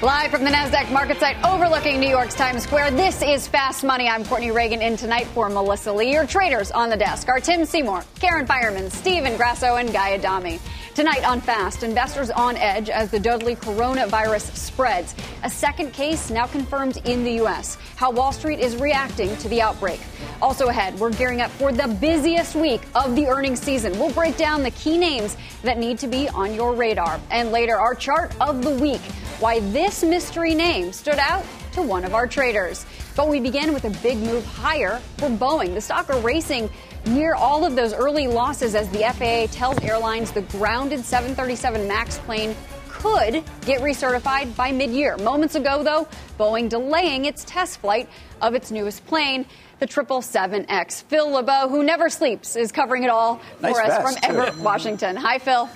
Live from the NASDAQ market site overlooking New York's Times Square, this is Fast Money. I'm Courtney Reagan in tonight for Melissa Lee. Your traders on the desk are Tim Seymour, Karen Finerman, Stephen Grasso, and Guy Adami. Tonight on Fast, investors on edge as the deadly coronavirus spreads. A second case now confirmed in the U.S. How Wall Street is reacting to the outbreak. Also ahead, we're gearing up for the busiest week of the earnings season. We'll break down the key names that need to be on your radar. And later, our chart of the week. Why this mystery name stood out to one of our traders. But we begin with a big move higher for Boeing. The stock are racing near all of those early losses as the FAA tells airlines the grounded 737 MAX plane could get recertified by mid year. Moments ago, though, Boeing delaying its test flight of its newest plane, the 777X. Phil LeBeau, who never sleeps, is covering it all for nice us from Everett, Washington. Hi, Phil.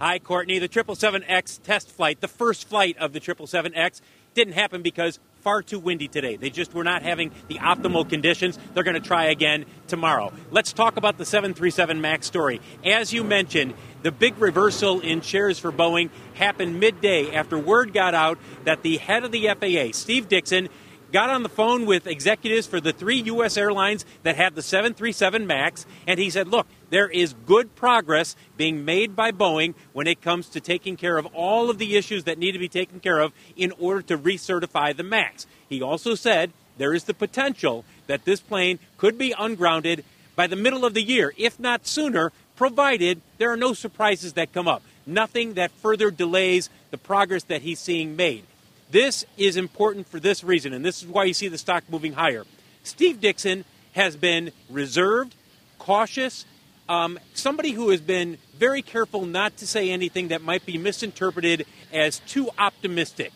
Hi, Courtney. The 777X test flight, the first flight of the 777X, didn't happen because far too windy today. They just were not having the optimal conditions. They're going to try again tomorrow. Let's talk about the 737 MAX story. As you mentioned, the big reversal in shares for Boeing happened midday after word got out that the head of the FAA, Steve Dickson, got on the phone with executives for the three U.S. airlines that have the 737 MAX, and he said, Look, there is good progress being made by Boeing when it comes to taking care of all of the issues that need to be taken care of in order to recertify the MAX. He also said there is the potential that this plane could be ungrounded by the middle of the year, if not sooner, provided there are no surprises that come up. Nothing that further delays the progress that he's seeing made. This is important for this reason, and this is why you see the stock moving higher. Steve Dickson has been reserved, cautious, um, somebody who has been very careful not to say anything that might be misinterpreted as too optimistic.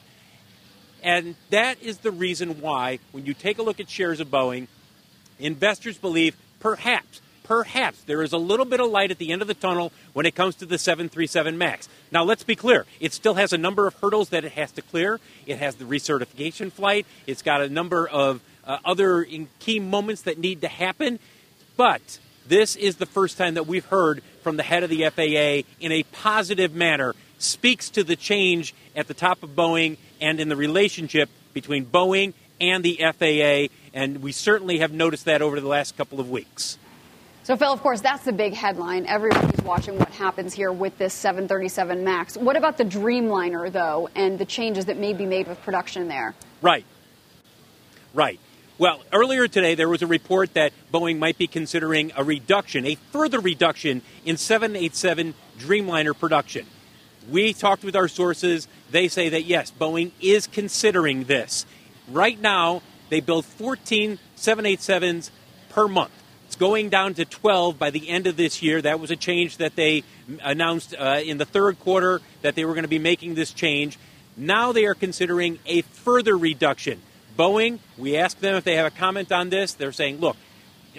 And that is the reason why, when you take a look at shares of Boeing, investors believe perhaps perhaps there is a little bit of light at the end of the tunnel when it comes to the 737 MAX. Now, let's be clear. It still has a number of hurdles that it has to clear. It has the recertification flight, it's got a number of uh, other key moments that need to happen. But this is the first time that we've heard from the head of the FAA in a positive manner, speaks to the change at the top of Boeing and in the relationship between Boeing and the FAA. And we certainly have noticed that over the last couple of weeks. So, Phil, of course, that's the big headline. Everybody's watching what happens here with this 737 MAX. What about the Dreamliner, though, and the changes that may be made with production there? Right. Right. Well, earlier today, there was a report that Boeing might be considering a reduction, a further reduction in 787 Dreamliner production. We talked with our sources. They say that, yes, Boeing is considering this. Right now, they build 14 787s per month. It's going down to 12 by the end of this year. That was a change that they announced uh, in the third quarter that they were going to be making this change. Now they are considering a further reduction. Boeing, we asked them if they have a comment on this. They're saying, look,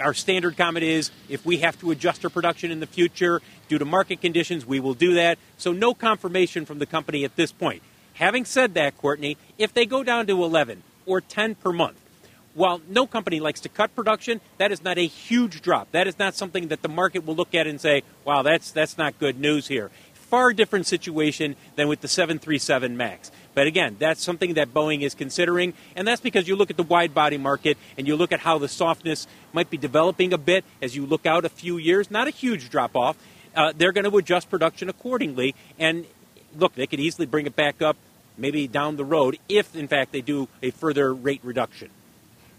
our standard comment is if we have to adjust our production in the future due to market conditions, we will do that. So no confirmation from the company at this point. Having said that, Courtney, if they go down to 11 or 10 per month, while no company likes to cut production, that is not a huge drop. That is not something that the market will look at and say, wow, that's, that's not good news here. Far different situation than with the 737 MAX. But again, that's something that Boeing is considering, and that's because you look at the wide body market and you look at how the softness might be developing a bit as you look out a few years. Not a huge drop off. Uh, they're going to adjust production accordingly. And look, they could easily bring it back up maybe down the road if, in fact, they do a further rate reduction.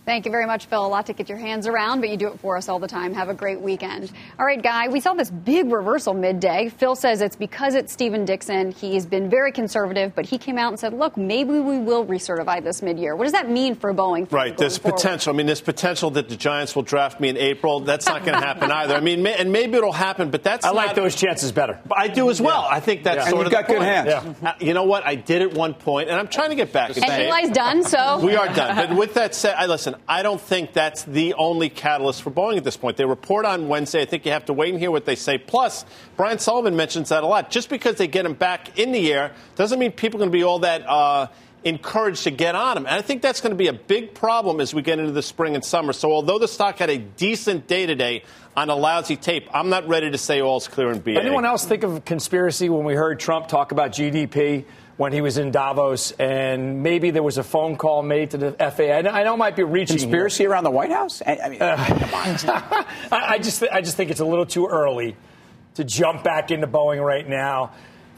Thank you very much, Phil. A lot to get your hands around, but you do it for us all the time. Have a great weekend. All right, Guy, we saw this big reversal midday. Phil says it's because it's Stephen Dickson. He's been very conservative, but he came out and said, look, maybe we will recertify this midyear. What does that mean for Boeing? For right, there's forward? potential. I mean, there's potential that the Giants will draft me in April. That's not going to happen either. I mean, and maybe it'll happen, but that's I not, like those chances better. I do as well. I think that's Yeah. sort And of you've got the good point. hands. Uh, you know what? I did at one point, and I'm trying to get back. in And shape. Eli's done, so. We are done. But with that said, I listen. I don't think that's the only catalyst for Boeing at this point. They report on Wednesday. I think you have to wait and hear what they say. Plus, Brian Sullivan mentions that a lot. Just because they get him back in the air doesn't mean people are going to be all that. Uh, encouraged to get on him. And I think that's going to be a big problem as we get into the spring and summer. So although the stock had a decent day today on a lousy tape, I'm not ready to say all's clear in BA. Anyone else think of conspiracy when we heard Trump talk about GDP when he was in Davos and maybe there was a phone call made to the FAA? I know, it might be reaching here. Conspiracy around the White House? I, I mean, uh, I, I just I just think it's a little too early to jump back into Boeing right now.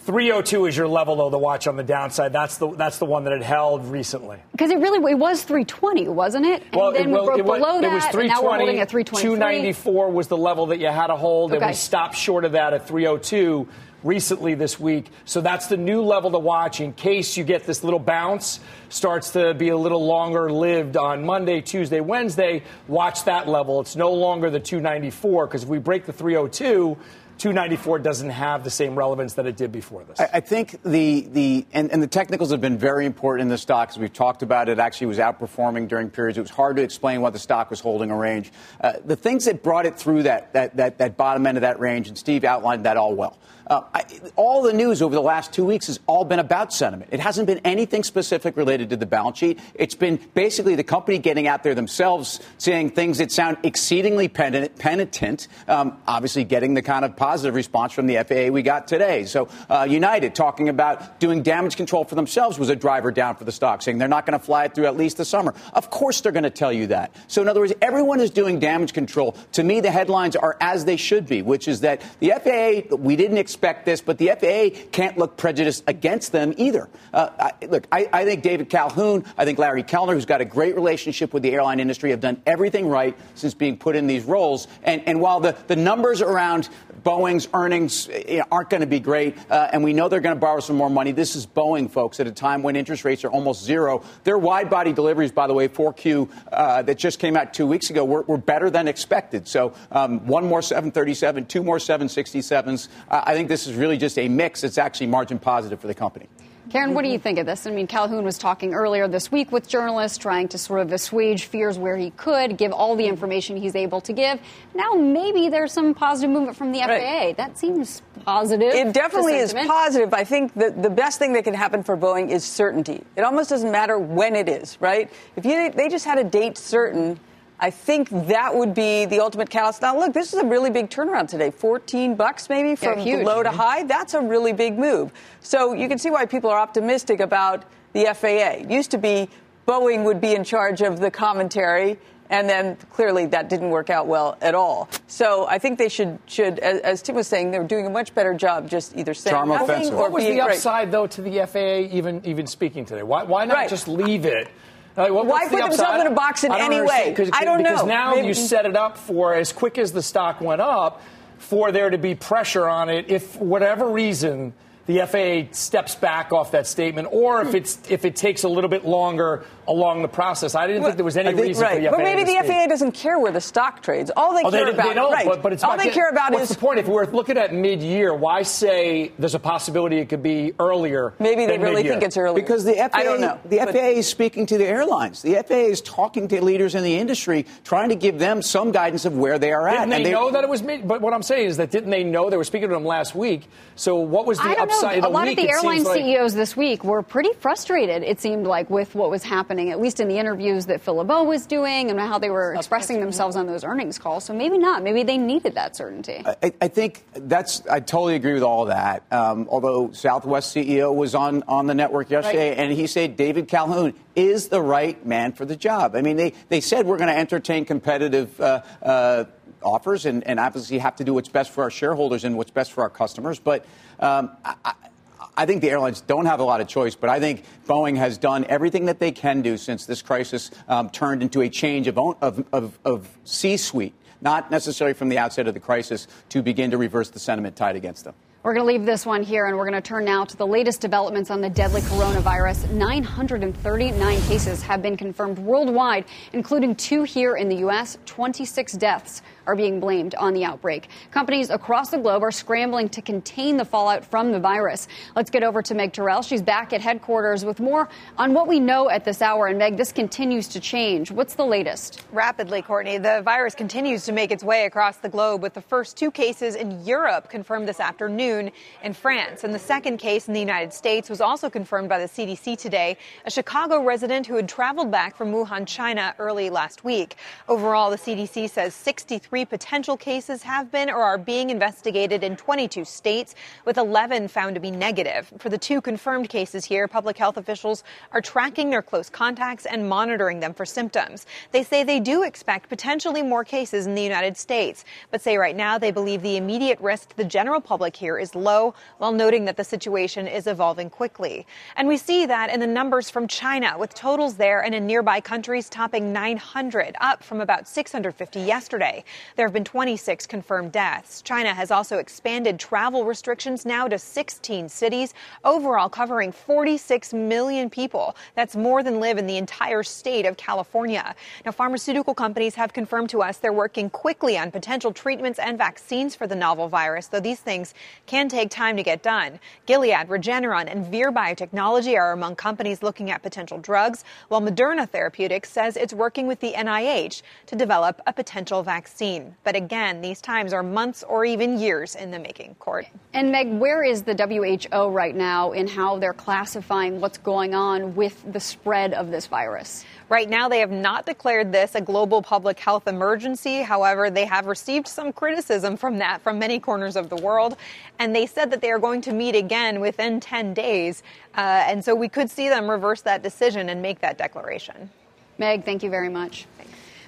302 is your level though to watch on the downside. That's the that's the one that it held recently. Because it really it was 320, wasn't it? And then it, well, we broke it was, below it that, was and now we're 320. holding at 323. 294 was the level that you had to hold, and we stopped short of that at 302 recently this week. So that's the new level to watch in case you get this little bounce starts to be a little longer lived on Monday, Tuesday, Wednesday. Watch that level. It's no longer the 294 because if we break the 302. 294 doesn't have the same relevance that it did before this. I, think the the and, and the technicals have been very important in the stock as we've talked about. It actually was outperforming during periods. It was hard to explain why the stock was holding a range. Uh, the things that brought it through that, that that that bottom end of that range, and Steve outlined that all well. Uh, I, all the news over the last two weeks has all been about sentiment. It hasn't been anything specific related to the balance sheet. It's been basically the company getting out there themselves saying things that sound exceedingly penitent, um, obviously getting the kind of positive response from the FAA we got today. So uh, United talking about doing damage control for themselves was a driver down for the stock, saying they're not going to fly it through at least the summer. Of course they're going to tell you that. So in other words, everyone is doing damage control. To me, the headlines are as they should be, which is that the FAA, we didn't expect this, but the FAA can't look prejudiced against them either. Uh, I, look, I, I think David Calhoun, I think Larry Kellner, who's got a great relationship with the airline industry, have done everything right since being put in these roles. And, and while the, the numbers around Boeing's earnings eh, aren't going to be great, uh, and we know they're going to borrow some more money. This is Boeing, folks, at a time when interest rates are almost zero. Their wide body deliveries, by the way, 4Q uh, that just came out two weeks ago, were, were better than expected. So um, one more 737, two more 767s. Uh, I think this is really just a mix It's actually margin positive for the company. Karen, what do you think of this? I mean, Calhoun was talking earlier this week with journalists, trying to sort of assuage fears where he could, give all the information he's able to give. Now, maybe there's some positive movement from the FAA. Right. That seems positive. It definitely is positive. I think that the best thing that can happen for Boeing is certainty. It almost doesn't matter when it is, right? If you, they just had a date certain, I think that would be the ultimate catalyst. Now, look, this is a really big turnaround today. 14 bucks maybe from huge. low to high. That's a really big move. So you can see why people are optimistic about the FAA. It used to be Boeing would be in charge of the commentary. And then clearly that didn't work out well at all. So I think they should, should as, as Tim was saying, they're doing a much better job just either saying Charm nothing offensive. or What was being the great. upside, though, to the FAA even even speaking today? Why, why not Right. just leave it? Like, Why what's the put themselves in a box in any way? 'cause- I don't because know. now Maybe- you set it up for as quick as the stock went up, for there to be pressure on it. If whatever reason the FAA steps back off that statement, or if it's if it takes a little bit longer along the process. I didn't think there was any I think- reason right. for the FAA. But maybe to the stay. FAA doesn't care where the stock trades. All they Oh, care they, about, they right? but, but it's all about they care about what's is the point? If we're looking at mid-year, why say there's a possibility it could be earlier? maybe they than really mid-year? think it's early. Because the FAA, I don't know. the But- FAA is speaking to the airlines. The FAA is talking to leaders in the industry, trying to give them some guidance of where they are at. Didn't they, And know that it was mid? But what I'm saying is that didn't they know they were speaking to them last week? So what was the I don't upside know. of A lot week? of the airline seems like- CEOs this week were pretty frustrated, it seemed like, with what was happening, at least in the interviews that Phil LeBeau was doing and how they were expressing themselves on those earnings calls. So maybe not. Maybe they needed that certainty. I, I think that's. I totally agree with all that. Um, although Southwest CEO was on on the network yesterday, Right. and he said David Calhoun is the right man for the job. I mean, they they said we're going to entertain competitive. Uh, uh, offers and, and obviously have to do what's best for our shareholders and what's best for our customers but um, I, I- think the airlines don't have a lot of choice, but I think Boeing has done everything that they can do since this crisis um, turned into a change of, of, of, of C suite, not necessarily from the outset of the crisis, to begin to reverse the sentiment tied against them. We're going to leave this one here and we're going to turn now to the latest developments on the deadly coronavirus. 939 cases have been confirmed worldwide, including two here in the U.S., 26 deaths are being blamed on the outbreak. Companies across the globe are scrambling to contain the fallout from the virus. Let's get over to Meg Tirrell. She's back at headquarters with more on what we know at this hour. And Meg, this continues to change. What's the latest? Rapidly, Courtney. The virus continues to make its way across the globe with the first two cases in Europe confirmed this afternoon in France. And the second case in the United States was also confirmed by the CDC today, a Chicago resident who had traveled back from Wuhan, China early last week. Overall, the CDC says 63 Three potential cases have been or are being investigated in 22 states, with 11 found to be negative. For the two confirmed cases here, public health officials are tracking their close contacts and monitoring them for symptoms. They say they do expect potentially more cases in the United States, but say right now they believe the immediate risk to the general public here is low, while noting that the situation is evolving quickly. And we see that in the numbers from China, with totals there and in nearby countries topping 900, up from about 650 yesterday. There have been 26 confirmed deaths. China has also expanded travel restrictions now to 16 cities, overall covering 46 million people. That's more than live in the entire state of California. Now, pharmaceutical companies have confirmed to us they're working quickly on potential treatments and vaccines for the novel virus, though these things can take time to get done. Gilead, Regeneron, and Vir Biotechnology are among companies looking at potential drugs, while Moderna Therapeutics says it's working with the NIH to develop a potential vaccine. But again, these times are months or even years in the making, Court. And Meg, where is the WHO right now in how they're classifying what's going on with the spread of this virus? Right now, they have not declared this a global public health emergency. However, they have received some criticism from that from many corners of the world. And they said that they are going to meet again within 10 days. Uh, and so we could see them reverse that decision and make that declaration. Meg, thank you very much.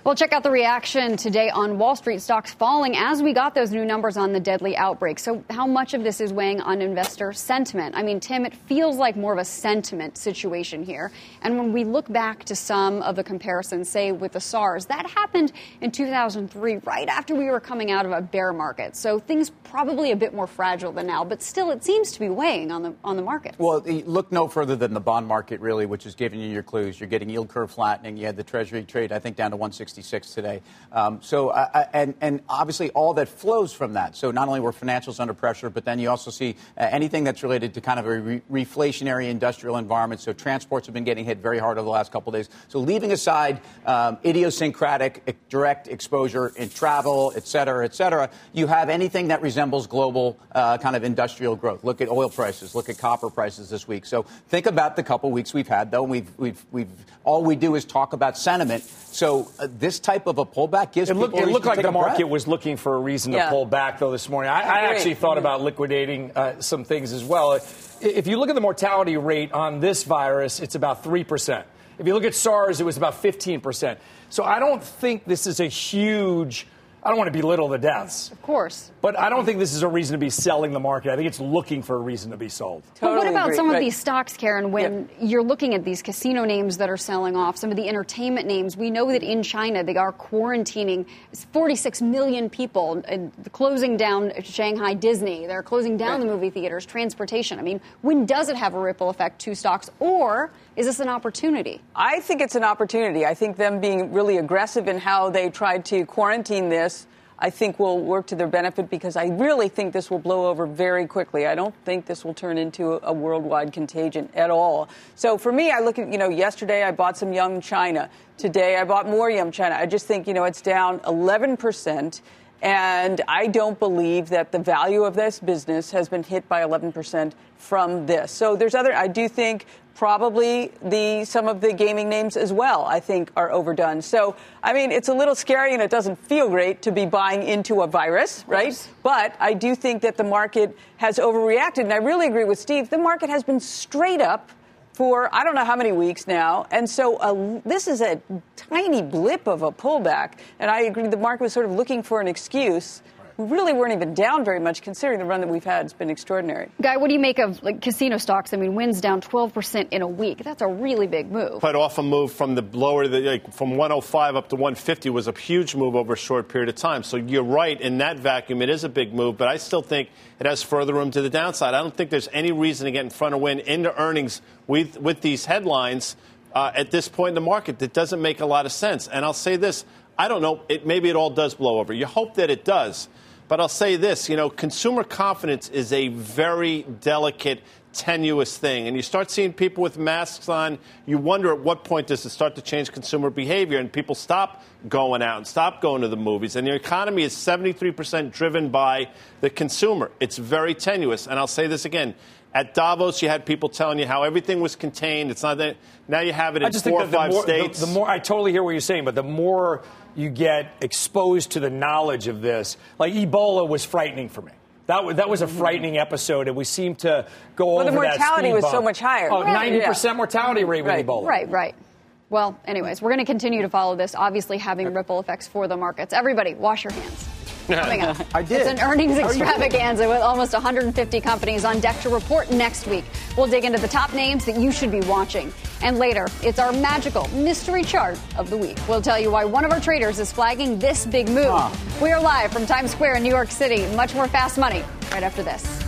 Well, check out the reaction today on Wall Street stocks falling as we got those new numbers on the deadly outbreak. So, how much of this is weighing on investor sentiment? I mean, Tim, it feels like more of a sentiment situation here. And when we look back to some of the comparisons, say with the SARS, that happened in 2003, right after we were coming out of a bear market. So, things probably a bit more fragile than now, but still, it seems to be weighing on the on the market. Well, look no further than the bond market, really, which is giving you your clues. You're getting yield curve flattening. You had the Treasury trade, I think, down to 160. 66 today. Um, so, uh, and, and obviously all that flows from that. So not only were financials under pressure, but then you also see uh, anything that's related to kind of a re- reflationary industrial environment. So transports have been getting hit very hard over the last couple days. So leaving aside um, idiosyncratic direct exposure in travel, et cetera, et cetera, you have anything that resembles global uh, kind of industrial growth. Look at oil prices. Look at copper prices this week. So think about the couple weeks we've had, though. We've, we've, we've all we do is talk about sentiment. So uh, this type of a pullback gives it look, It looked like the market breath. was looking for a reason yeah. to pull back, though, this morning. I, I actually thought mm-hmm. about liquidating uh, some things as well. If you look at the mortality rate on this virus, it's about 3%. If you look at SARS, it was about 15%. So I don't think this is a huge I don't want to belittle the deaths. Of course. But I don't think this is a reason to be selling the market. I think it's looking for a reason to be sold. Totally but what about agree. some right. of these stocks, Karen, when yeah. you're looking at these casino names that are selling off, some of the entertainment names? We know that in China they are quarantining 46 million people, and closing down Shanghai Disney. They're closing down right. the movie theaters, transportation. I mean, when does it have a ripple effect to stocks? Or is this an opportunity? I think it's an opportunity. I think them being really aggressive in how they tried to quarantine this, I think will work to their benefit because I really think this will blow over very quickly. I don't think this will turn into a worldwide contagion at all. So for me, I look at, you know, yesterday I bought some Yum China. Today I bought more Yum China. I just think, you know, it's down 11 percent. And I don't believe that the value of this business has been hit by 11% from this. So there's other, I do think probably the some of the gaming names as well i think are overdone so i mean it's a little scary and it doesn't feel great to be buying into a virus right but i do think that the market has overreacted and i really agree with steve the market has been straight up for I don't know how many weeks now. And so uh, this is a tiny blip of a pullback. And I agree, the market was sort of looking for an excuse. Who really weren't even down very much considering the run that we've had has been extraordinary. Guy, what do you make of like casino stocks? I mean, Wynn's down 12% in a week. That's a really big move. Quite often move from the lower, the, like, from 105 up to 150 was a huge move over a short period of time. So you're right in that vacuum, it is a big move, but I still think it has further room to the downside. I don't think there's any reason to get in front of Wynn into earnings with with these headlines uh, at this point in the market. That doesn't make a lot of sense. And I'll say this: I don't know. It, maybe it all does blow over. You hope that it does. But I'll say this, you know, consumer confidence is a very delicate, tenuous thing. And you start seeing people with masks on, you wonder at what point does it start to change consumer behavior and people stop going out and stop going to the movies. And the economy is 73% driven by the consumer. It's very tenuous. And I'll say this again. At Davos, you had people telling you how everything was contained. It's not that now you have it in four or five more, states. The, the more I totally hear what you're saying, but the more you get exposed to the knowledge of this. Like Ebola was frightening for me. That, that was a mm-hmm. frightening episode, and we seem to go well, over the mortality was bump. so much higher. Oh, right. 90% yeah. mortality rate right. with Ebola. Right, right. Well, anyways, we're going to continue to follow this, obviously having ripple effects for the markets. Everybody, wash your hands. Coming up. I did. It's an earnings extravaganza with almost 150 companies on deck to report next week. We'll dig into the top names that you should be watching. And later, it's our magical mystery chart of the week. We'll tell you why one of our traders is flagging this big move. Huh. We are live from Times Square in New York City. Much more fast money right after this.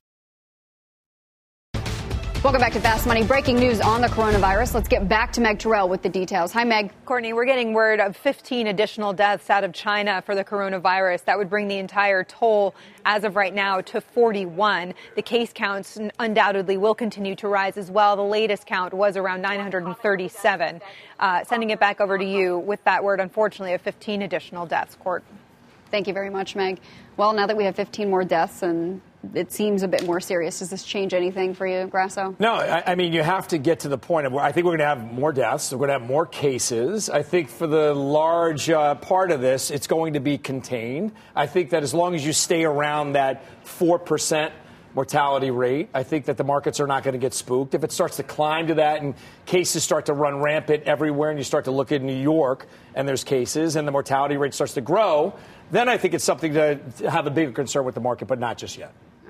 Welcome back to Fast Money. Breaking news on the coronavirus. Let's get back to Meg Tirrell with the details. Hi, Meg. Courtney, we're getting word of 15 additional deaths out of China for the coronavirus. That would bring the entire toll as of right now to 41. The case counts undoubtedly will continue to rise as well. The latest count was around 937. Uh, sending it back over to you with that word, unfortunately, of 15 additional deaths. Court. Thank you very much, Meg. Well, now that we have 15 more deaths and it seems a bit more serious. Does this change anything for you, Grasso? No, I, I mean, you have to get to the point of where I think we're going to have more deaths. We're going to have more cases. I think for the large uh, part of this, it's going to be contained. I think that as long as you stay around that 4% mortality rate. I think that the markets are not going to get spooked. If it starts to climb to that and cases start to run rampant everywhere and you start to look at New York and there's cases and the mortality rate starts to grow, then I think it's something to have a bigger concern with the market, but not just yet.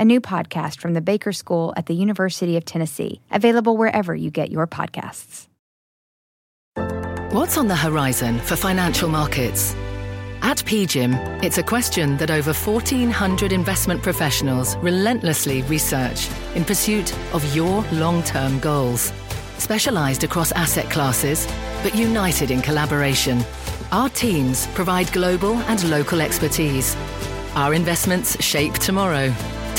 a new podcast from the Baker School at the University of Tennessee, available wherever you get your podcasts. What's on the horizon for financial markets? At PGIM, it's a question that over 1,400 investment professionals relentlessly research in pursuit of your long term goals. Specialized across asset classes, but united in collaboration, our teams provide global and local expertise. Our investments shape tomorrow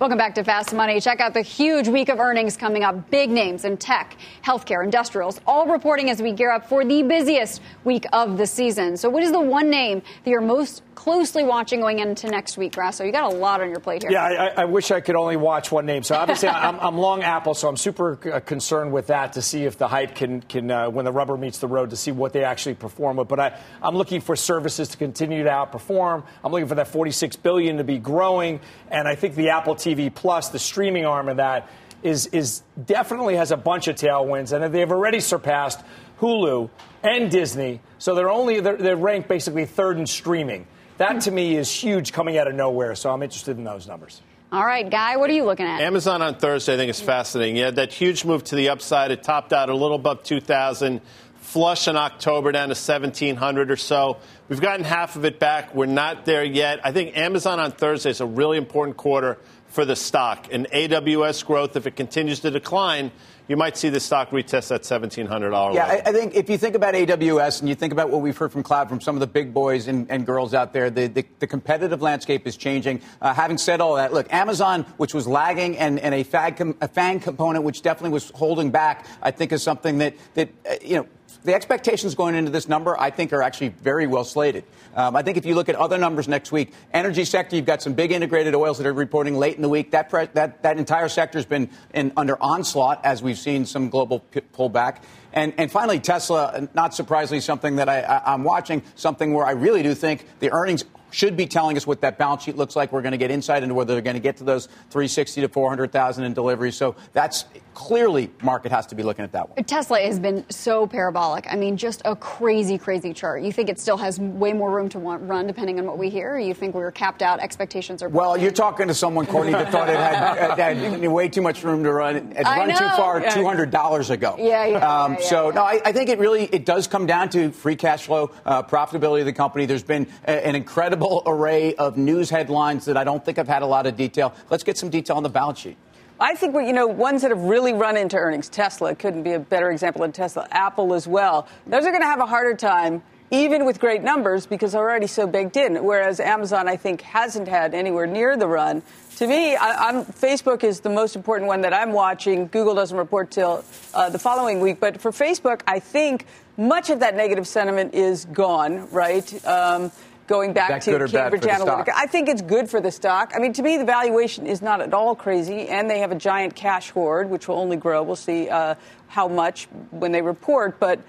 Welcome back to Fast Money. Check out the huge week of earnings coming up. Big names in tech, healthcare, industrials, all reporting as we gear up for the busiest week of the season. So, what is the one name that you're most closely watching going into next week, Grasso? You got a lot on your plate here. Yeah, I, I wish I could only watch one name. So obviously, I'm, I'm, long Apple, so I'm super uh, concerned with that to see if the hype can can uh, when the rubber meets the road to see what they actually perform with. But I, I'm looking for services to continue to outperform. I'm looking for that 46 billion to be growing, and I think the Apple TV Plus, the streaming arm of that, is is definitely has a bunch of tailwinds, and they've already surpassed Hulu and Disney. So they're only they're, they're ranked basically third in streaming. That to me is huge coming out of nowhere. So I'm interested in those numbers. All right, Guy, what are you looking at? Amazon on Thursday, I think is fascinating. Yeah, that huge move to the upside. It topped out a little above 2,000, flush in October down to 1,700 or so. We've gotten half of it back. We're not there yet. I think Amazon on Thursday is a really important quarter for the stock. And AWS growth, if it continues to decline, you might see the stock retest that $1,700 Yeah, I, I, think if you think about AWS and you think about what we've heard from cloud from some of the big boys and, and girls out there, the, the, the competitive landscape is changing. Uh, having said all that, look, Amazon, which was lagging, and, and a, fag com- a FANG component, which definitely was holding back, I think is something that, that uh, you know, the expectations going into this number, I think, are actually very well slated. Um, I think if you look at other numbers next week, energy sector, you've got some big integrated oils that are reporting late in the week. That pre- that that entire sector has been in, under onslaught as we've seen some global p- pullback. And, and finally, Tesla, not surprisingly, something that I, I, I'm watching, something where I really do think the earnings should be telling us what that balance sheet looks like. We're going to get insight into whether they're going to get to those 360 to 400,000 in deliveries. So that's clearly market has to be looking at that one. Tesla has been so parabolic. I mean, just a crazy, crazy chart. You think it still has way more room to run, depending on what we hear, or you think we were capped out? Expectations are. Well, you're talking to someone, Courtney, that thought it had, had, way too much room to run. It run too far yeah. two hundred dollars ago. Yeah, yeah. Um, yeah, yeah so no, I, I, think it really it does come down to free cash flow, uh, profitability of the company. There's been a, an incredible array of news headlines that I don't think I've had a lot of detail. Let's get some detail on the balance sheet. I think, you know, ones that have really run into earnings, Tesla couldn't be a better example than Tesla, Apple as well. Those are going to have a harder time, even with great numbers, because they're already so baked in. Whereas Amazon, I think, hasn't had anywhere near the run. To me, I, Facebook is the most important one that I'm watching. Google doesn't report till uh, the following week. But for Facebook, I think much of that negative sentiment is gone, right? Um, going back to Cambridge Analytica. I think it's good for the stock. I mean, to me, the valuation is not at all crazy, and they have a giant cash hoard, which will only grow. We'll see uh, how much when they report, but.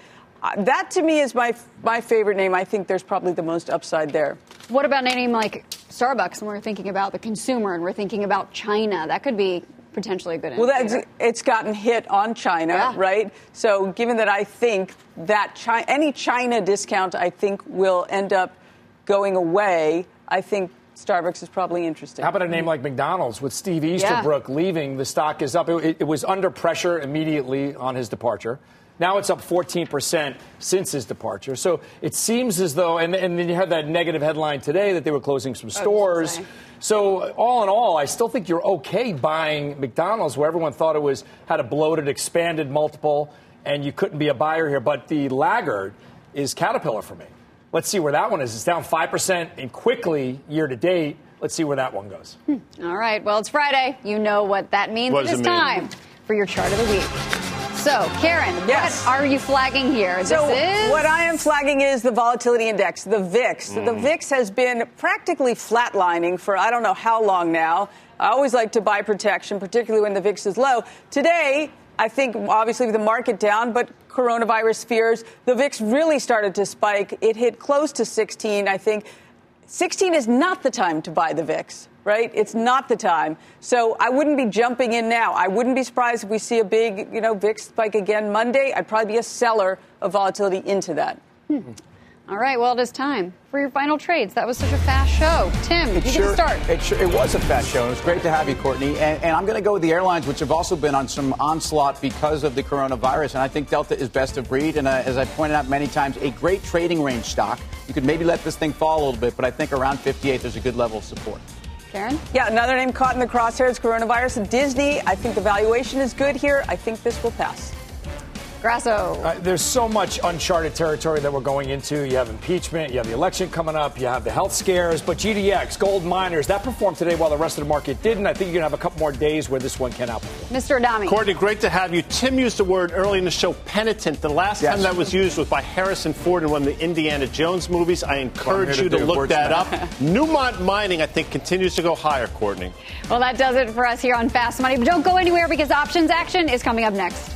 Uh, that to me is my my favorite name. I think there's probably the most upside there. What about a name like Starbucks? And we're thinking about the consumer, and we're thinking about China. That could be potentially a good. Well, that's, it's gotten hit on China, yeah. right? So, given that I think that China, any China discount, I think will end up going away, I think Starbucks is probably interesting. How about a name like McDonald's with Steve Easterbrook yeah. leaving? The stock is up. It, it, was under pressure immediately on his departure. Now it's up 14% since his departure. So it seems as though, and, and then you had that negative headline today that they were closing some stores. So all in all, I still think you're okay buying McDonald's, where everyone thought it was had a bloated, expanded multiple, and you couldn't be a buyer here. But the laggard is Caterpillar for me. Let's see where that one is. It's down 5% and quickly year to date. Let's see where that one goes. Hmm. All right. Well, it's Friday. You know what that means. What it is it time for your chart of the week. So, Karen, yes. what are you flagging here? So, is... what I am flagging is the volatility index, the VIX. Mm. The VIX has been practically flatlining for I don't know how long now. I always like to buy protection, particularly when the VIX is low. Today, I think obviously with the market down, but coronavirus fears, the VIX really started to spike. It hit close to 16, I think. 16 is not the time to buy the VIX, right? It's not the time. So I wouldn't be jumping in now. I wouldn't be surprised if we see a big, you know, VIX spike again Monday. I'd probably be a seller of volatility into that. Hmm. All right, well, it is time for your final trades. That was such a fast show. Tim, it you sure, can start. It, sure, it was a fast show. It was great to have you, Courtney. And, and I'm going to go with the airlines, which have also been on some onslaught because of the coronavirus. And I think Delta is best of breed. And uh, as I pointed out many times, a great trading range stock. You could maybe let this thing fall a little bit, but I think around 58, there's a good level of support. Karen? Yeah, another name caught in the crosshairs coronavirus. Disney. I think the valuation is good here. I think this will pass. Grasso. Uh, there's so much uncharted territory that we're going into. You have impeachment, you have the election coming up, you have the health scares, but GDX, gold miners, that performed today while the rest of the market didn't. I think you're going to have a couple more days where this one can outperform. Mr. Adami. Courtney, great to have you. Tim used the word early in the show, penitent. The last yes. time that was used was by Harrison Ford in one of the Indiana Jones movies. I encourage well, you to, to look that up. Newmont Mining, I think, continues to go higher, Courtney. Well, that does it for us here on Fast Money. But don't go anywhere because options action is coming up next.